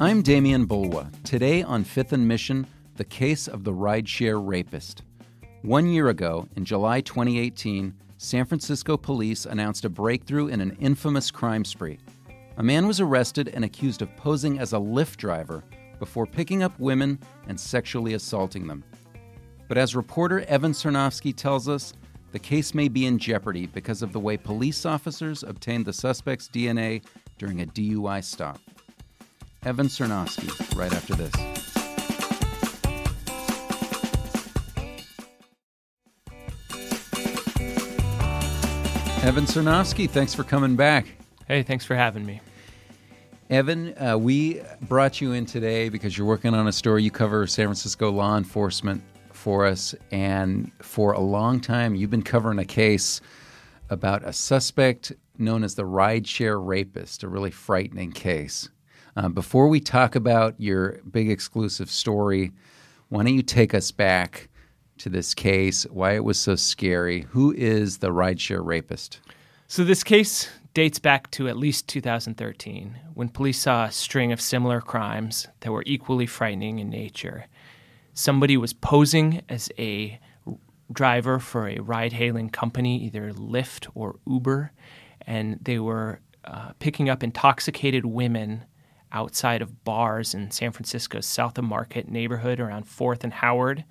I'm Demian Bulwa. Today on Fifth and Mission, the case of the rideshare rapist. One year ago, in July 2018, San Francisco police announced a breakthrough in an infamous crime spree. A man was arrested and accused of posing as a Lyft driver before picking up women and sexually assaulting them. But as reporter Evan Sernoffsky tells us, the case may be in jeopardy because of the way police officers obtained the suspect's DNA during a DUI stop. Evan Sernoffsky, right after this. Evan Sernoffsky, thanks for coming back. Hey, thanks for having me. Evan, uh, we brought you in today because you're working on a story. You cover San Francisco law enforcement for us, and for a long time, you've been covering a case about a suspect known as the rideshare rapist, a really frightening case. Uh, before we talk about your big exclusive story, why don't you take us back to this case, why it was so scary? Who is the rideshare rapist? So, this case dates back to at least 2013 when police saw a string of similar crimes that were equally frightening in nature. Somebody was posing as a driver for a ride hailing company, either Lyft or Uber, and they were uh, picking up intoxicated women outside of bars in San Francisco's South of Market neighborhood around 4th and Howard.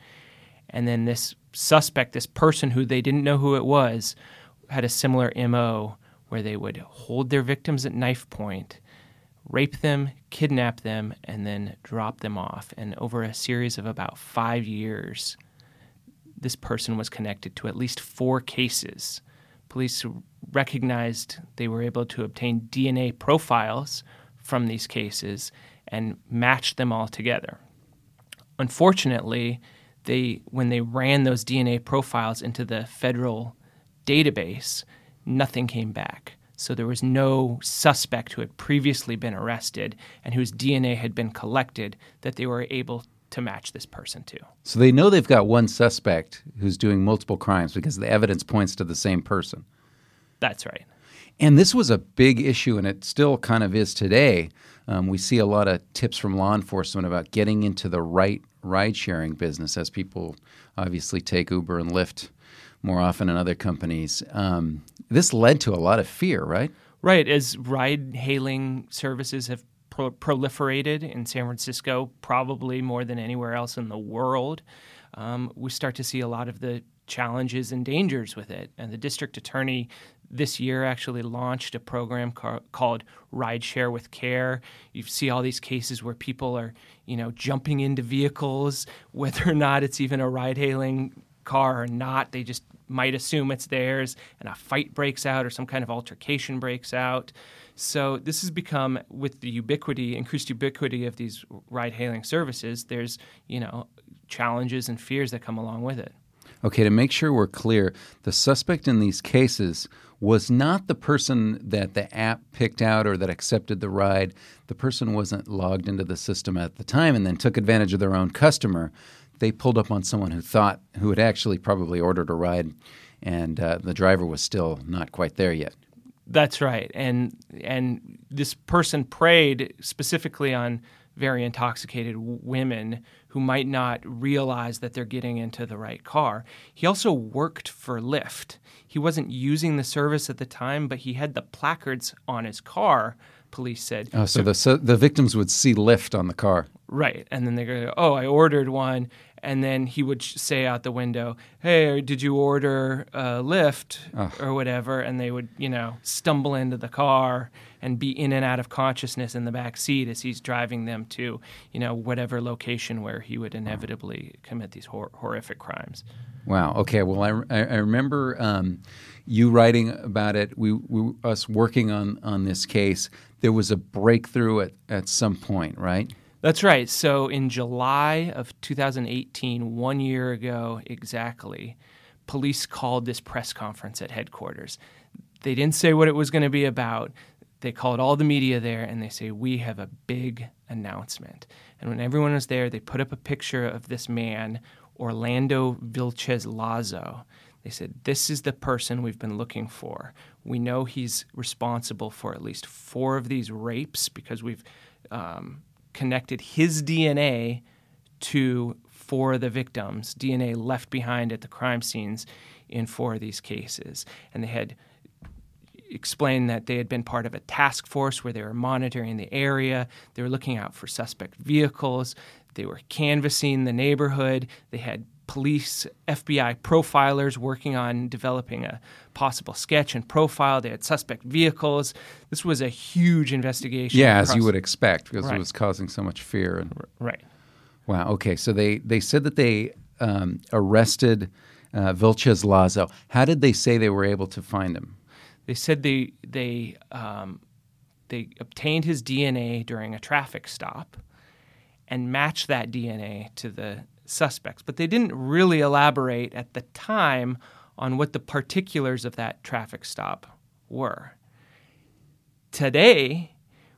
And then this suspect, this person who they didn't know who it was, had a similar MO where they would hold their victims at knife point, rape them, kidnap them, and then drop them off. And over a series of about five years, this person was connected to at least four cases. Police recognized they were able to obtain DNA profiles from these cases and matched them all together. Unfortunately, they when they ran those DNA profiles into the federal database, nothing came back. So there was no suspect who had previously been arrested and whose DNA had been collected that they were able to match this person to. So they know they've got one suspect who's doing multiple crimes because the evidence points to the same person. That's right. And this was a big issue, and it still kind of is today. Um, we see a lot of tips from law enforcement about getting into the right ride sharing business as people obviously take Uber and Lyft more often than other companies. Um, this led to a lot of fear, right? Right. As ride hailing services have pro- proliferated in San Francisco, probably more than anywhere else in the world, um, we start to see a lot of the challenges and dangers with it. And the district attorney this year actually launched a program ca- called Rideshare with Care. You see all these cases where people are, you know, jumping into vehicles, whether or not it's even a ride-hailing car or not. They just might assume it's theirs, and a fight breaks out or some kind of altercation breaks out. So this has become, with the ubiquity, increased ubiquity of these ride-hailing services. There's, you know, challenges and fears that come along with it. Okay, to make sure we're clear, the suspect in these cases was not the person that the app picked out or that accepted the ride. The person wasn't logged into the system at the time and then took advantage of their own customer. They pulled up on someone who thought, who had actually probably ordered a ride, and uh, the driver was still not quite there yet. That's right, and and this person preyed specifically on very intoxicated women who might not realize that they're getting into the right car. He also worked for Lyft. He wasn't using the service at the time, but he had the placards on his car. Police said. Oh, so, so the so the victims would see Lyft on the car, right? And then they go, "Oh, I ordered one," and then he would say out the window, "Hey, did you order a Lyft or whatever?" And they would, you know, stumble into the car and be in and out of consciousness in the back seat as he's driving them to, you know, whatever location where he would inevitably commit these hor- horrific crimes. Wow. Okay. Well, I, I remember um, you writing about it. We, we, us working on on this case. There was a breakthrough at, at some point, right? That's right. So in July of 2018, one year ago exactly, police called this press conference at headquarters. They didn't say what it was going to be about. They called all the media there and they say, We have a big announcement. And when everyone was there, they put up a picture of this man, Orlando Vilchez Lazo. They said, This is the person we've been looking for. We know he's responsible for at least four of these rapes because we've um, connected his DNA to four of the victims, DNA left behind at the crime scenes in four of these cases. And they had explained that they had been part of a task force where they were monitoring the area, they were looking out for suspect vehicles, they were canvassing the neighborhood, they had police, FBI profilers working on developing a possible sketch and profile. They had suspect vehicles. This was a huge investigation. Yeah, as you would expect, because Right. it was causing so much fear. And Right. wow, okay, so they they said that they um, arrested uh, Vilchez Lazo. How did they say they were able to find him? They said they they um, they obtained his DNA during a traffic stop and matched that DNA to the suspects, but they didn't really elaborate at the time on what the particulars of that traffic stop were. Today,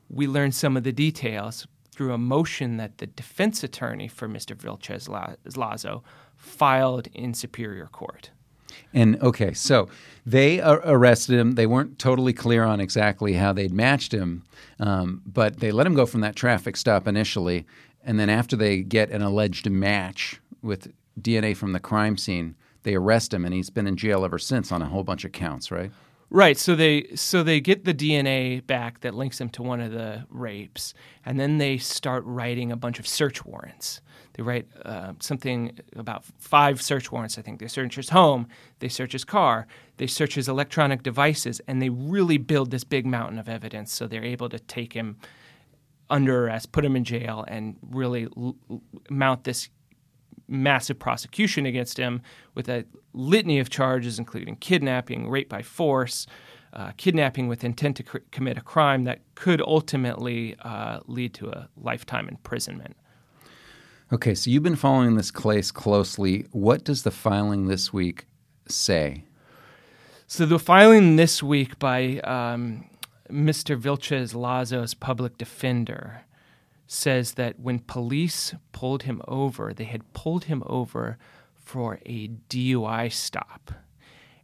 we learned some of the details through a motion that the defense attorney for Mr. Vilchez Lazo filed in Superior Court. And okay, so they ar- arrested him. They weren't totally clear on exactly how they'd matched him, um, but they let him go from that traffic stop initially. And then after they get an alleged match with DNA from the crime scene, they arrest him, and he's been in jail ever since on a whole bunch of counts, right? Right. So they so they get the DNA back that links them to one of the rapes, and then they start writing a bunch of search warrants. They write uh, something about five search warrants. I think they search his home, they search his car, they search his electronic devices, and they really build this big mountain of evidence. So they're able to take him under arrest, put him in jail, and really l- mount this massive prosecution against him with a litany of charges, including kidnapping, rape by force, uh, kidnapping with intent to cr- commit a crime that could ultimately uh, lead to a lifetime imprisonment. Okay, so you've been following this case closely. What does the filing this week say? So the filing this week by um, Mr. Vilchez Lazo's public defender says that when police pulled him over, they had pulled him over for a DUI stop.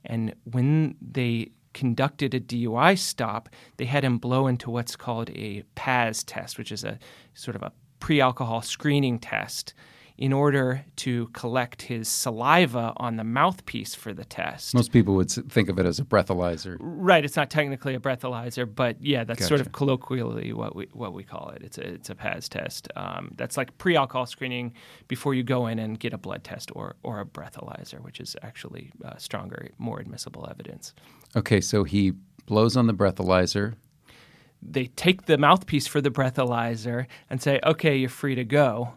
And when they conducted a DUI stop, they had him blow into what's called a PAS test, which is a sort of a pre alcohol screening test, in order to collect his saliva on the mouthpiece for the test. Most people would think of it as a breathalyzer. Right, it's not technically a breathalyzer, but yeah, that's sort of colloquially what we what we call it. It's a it's a PAS test. Um, that's like pre-alcohol screening before you go in and get a blood test or or a breathalyzer, which is actually uh, stronger, more admissible evidence. Okay, so he blows on the breathalyzer. They take the mouthpiece for the breathalyzer and say, "Okay, you're free to go."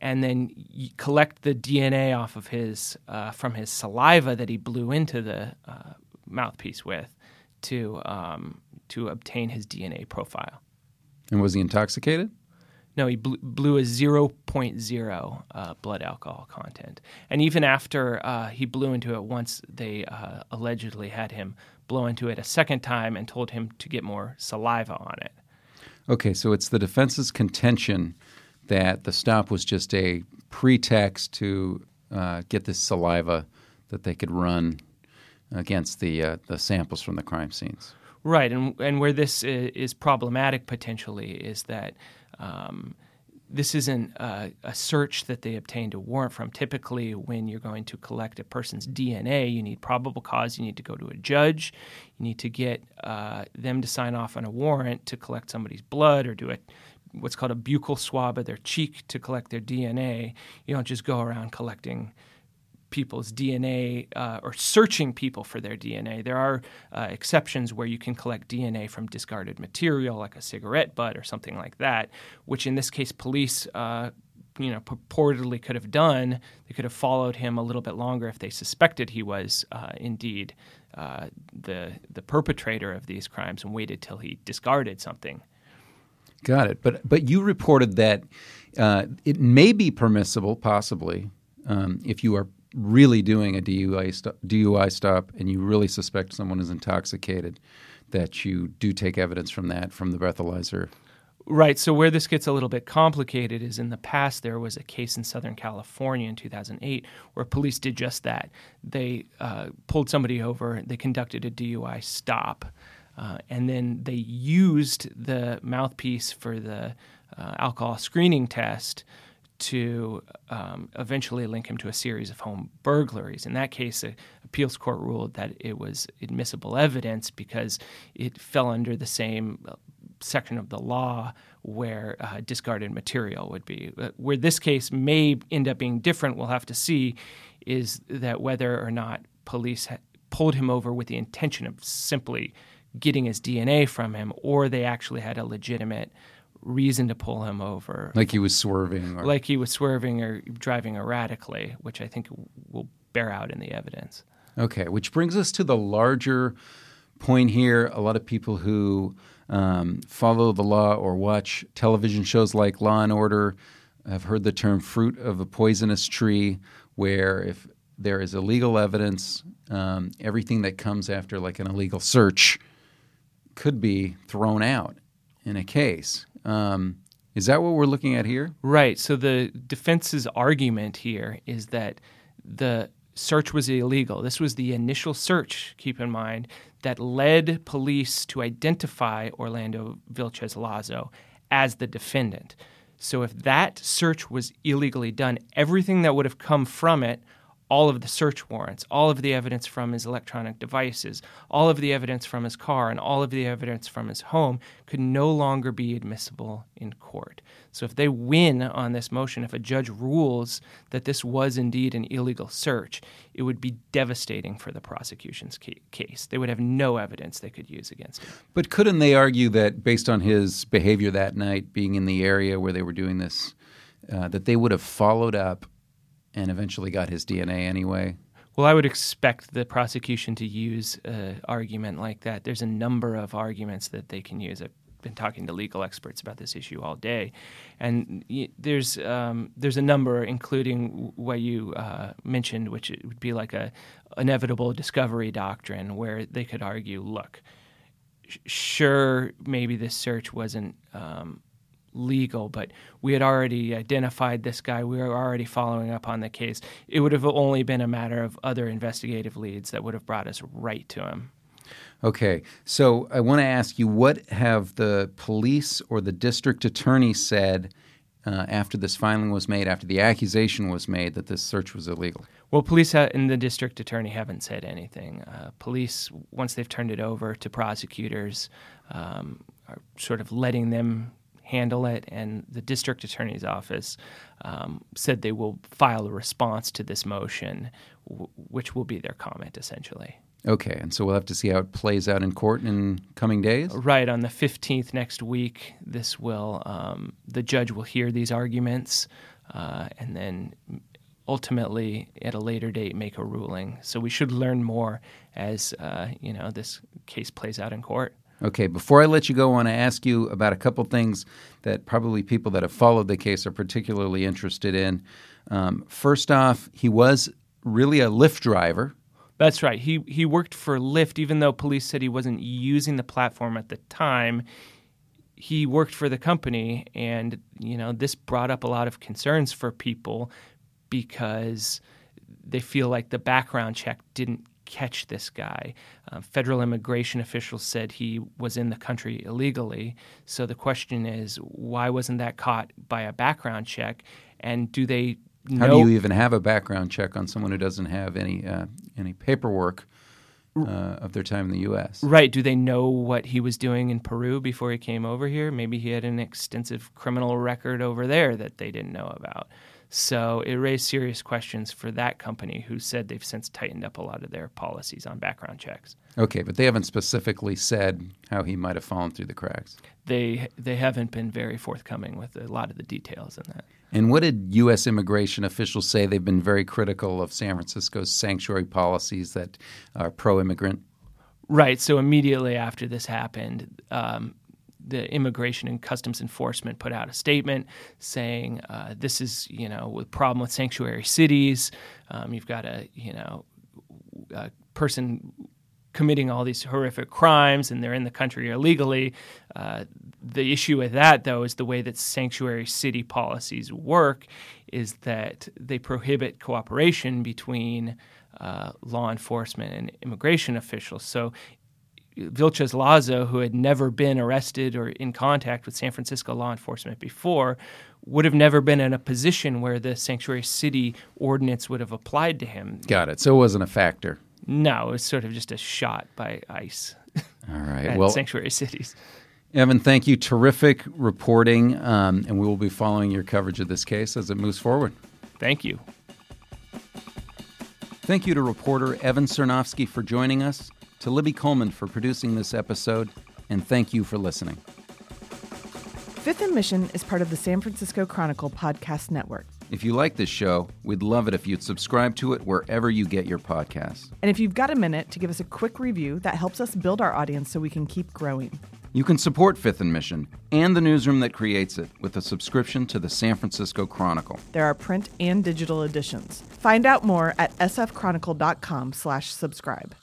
And then collect the DNA off of his uh, from his saliva that he blew into the uh, mouthpiece with to um, to obtain his DNA profile. And was he intoxicated? No, he blew, blew a 0.0 uh, blood alcohol content. And even after uh, he blew into it once, they uh, allegedly had him blow into it a second time and told him to get more saliva on it. Okay, so it's the defense's contention that the stop was just a pretext to uh, get this saliva that they could run against the uh, the samples from the crime scenes. Right, and and where this is problematic potentially is that um, this isn't a, a search that they obtained a warrant from. Typically, when you're going to collect a person's DNA, you need probable cause. You need to go to a judge. You need to get uh, them to sign off on a warrant to collect somebody's blood or do a what's called a buccal swab of their cheek to collect their DNA. You don't just go around collecting people's DNA uh, or searching people for their DNA. There are uh, exceptions where you can collect DNA from discarded material, like a cigarette butt or something like that, which in this case, police. Uh, you know, purportedly could have done. They could have followed him a little bit longer if they suspected he was uh, indeed uh, the the perpetrator of these crimes, and waited till he discarded something. Got it. But but you reported that uh, it may be permissible, possibly, um, if you are really doing a DUI stop, DUI stop and you really suspect someone is intoxicated, that you do take evidence from that from the breathalyzer. Right. So where this gets a little bit complicated is in the past there was a case in Southern California in 2008 where police did just that. They uh, pulled somebody over. They conducted a DUI stop. Uh, and then they used the mouthpiece for the uh, alcohol screening test to um, eventually link him to a series of home burglaries. In that case, the appeals court ruled that it was admissible evidence because it fell under the same uh, section of the law where uh, discarded material would be. Uh, where this case may end up being different, we'll have to see, is that whether or not police ha- pulled him over with the intention of simply getting his DNA from him, or they actually had a legitimate reason to pull him over. Like he was swerving. Or... Like he was swerving or driving erratically, which I think will bear out in the evidence. Okay, which brings us to the larger point here. A lot of people who um, follow the law or watch television shows like Law and Order have heard the term fruit of a poisonous tree, where if there is illegal evidence, um, everything that comes after, like an illegal search, could be thrown out in a case. Um, is that what we're looking at here? Right. So the defense's argument here is that the search was illegal. This was the initial search, keep in mind, that led police to identify Orlando Vilchez Lazo as the defendant. So if that search was illegally done, everything that would have come from it all of the search warrants, all of the evidence from his electronic devices, all of the evidence from his car, and all of the evidence from his home could no longer be admissible in court. So, if they win on this motion, if a judge rules that this was indeed an illegal search, it would be devastating for the prosecution's case. They would have no evidence they could use against him. But couldn't they argue that based on his behavior that night, being in the area where they were doing this, uh, that they would have followed up and eventually got his DNA anyway. Well, I would expect the prosecution to use an argument like that. There's a number of arguments that they can use. I've been talking to legal experts about this issue all day, and there's um, there's a number, including what you uh, mentioned, which would be like a inevitable discovery doctrine, where they could argue, look, sure, maybe this search wasn't um, legal, but we had already identified this guy. We were already following up on the case. It would have only been a matter of other investigative leads that would have brought us right to him. Okay, so I want to ask you what have the police or the district attorney said uh, after this filing was made, after the accusation was made that this search was illegal? Well, police ha- and the district attorney haven't said anything. Uh, police, once they've turned it over to prosecutors, um, are sort of letting them handle it, and the district attorney's office um, said they will file a response to this motion, w- which will be their comment essentially. Okay, and so we'll have to see how it plays out in court in coming days. Right on the fifteenth next week, this will um, the judge will hear these arguments, uh, and then ultimately at a later date make a ruling. So we should learn more as uh, you know this case plays out in court. Okay, before I let you go, I want to ask you about a couple things that probably people that have followed the case are particularly interested in. Um, first off, he was really a Lyft driver. That's right. He he worked for Lyft, even though police said he wasn't using the platform at the time. He worked for the company, and you know this brought up a lot of concerns for people because they feel like the background check didn't catch this guy. Uh, federal immigration officials said he was in the country illegally. So the question is, why wasn't that caught by a background check? And do they know? How do you even have a background check on someone who doesn't have any uh, any paperwork? Uh, of their time in the U.S. Right. Do they know what he was doing in Peru before he came over here? Maybe he had an extensive criminal record over there that they didn't know about. So it raised serious questions for that company, who said they've since tightened up a lot of their policies on background checks. Okay, but they haven't specifically said how he might have fallen through the cracks. They they haven't been very forthcoming with a lot of the details in that. And what did U.S. immigration officials say? They've been very critical of San Francisco's sanctuary policies that are pro-immigrant. Right. So immediately after this happened, um, the Immigration and Customs Enforcement put out a statement saying uh, this is, you know, a problem with sanctuary cities. Um, you've got a, you know, a person committing all these horrific crimes and they're in the country illegally. Uh, the issue with that, though, is the way that sanctuary city policies work is that they prohibit cooperation between uh, law enforcement and immigration officials. So Vilchez Lazo, who had never been arrested or in contact with San Francisco law enforcement before, would have never been in a position where the sanctuary city ordinance would have applied to him. Got it. So it wasn't a factor. No, it was sort of just a shot by ICE. All right. at well, sanctuary cities. Evan, thank you. Terrific reporting, um, and we will be following your coverage of this case as it moves forward. Thank you. Thank you to reporter Evan Sernoffsky for joining us, to Libby Coleman for producing this episode, and thank you for listening. Fifth and Mission is part of the San Francisco Chronicle podcast network. If you like this show, we'd love it if you'd subscribe to it wherever you get your podcasts. And if you've got a minute to give us a quick review, that helps us build our audience so we can keep growing. You can support Fifth and Mission and the newsroom that creates it with a subscription to the San Francisco Chronicle. There are print and digital editions. Find out more at sfchronicle.com/subscribe.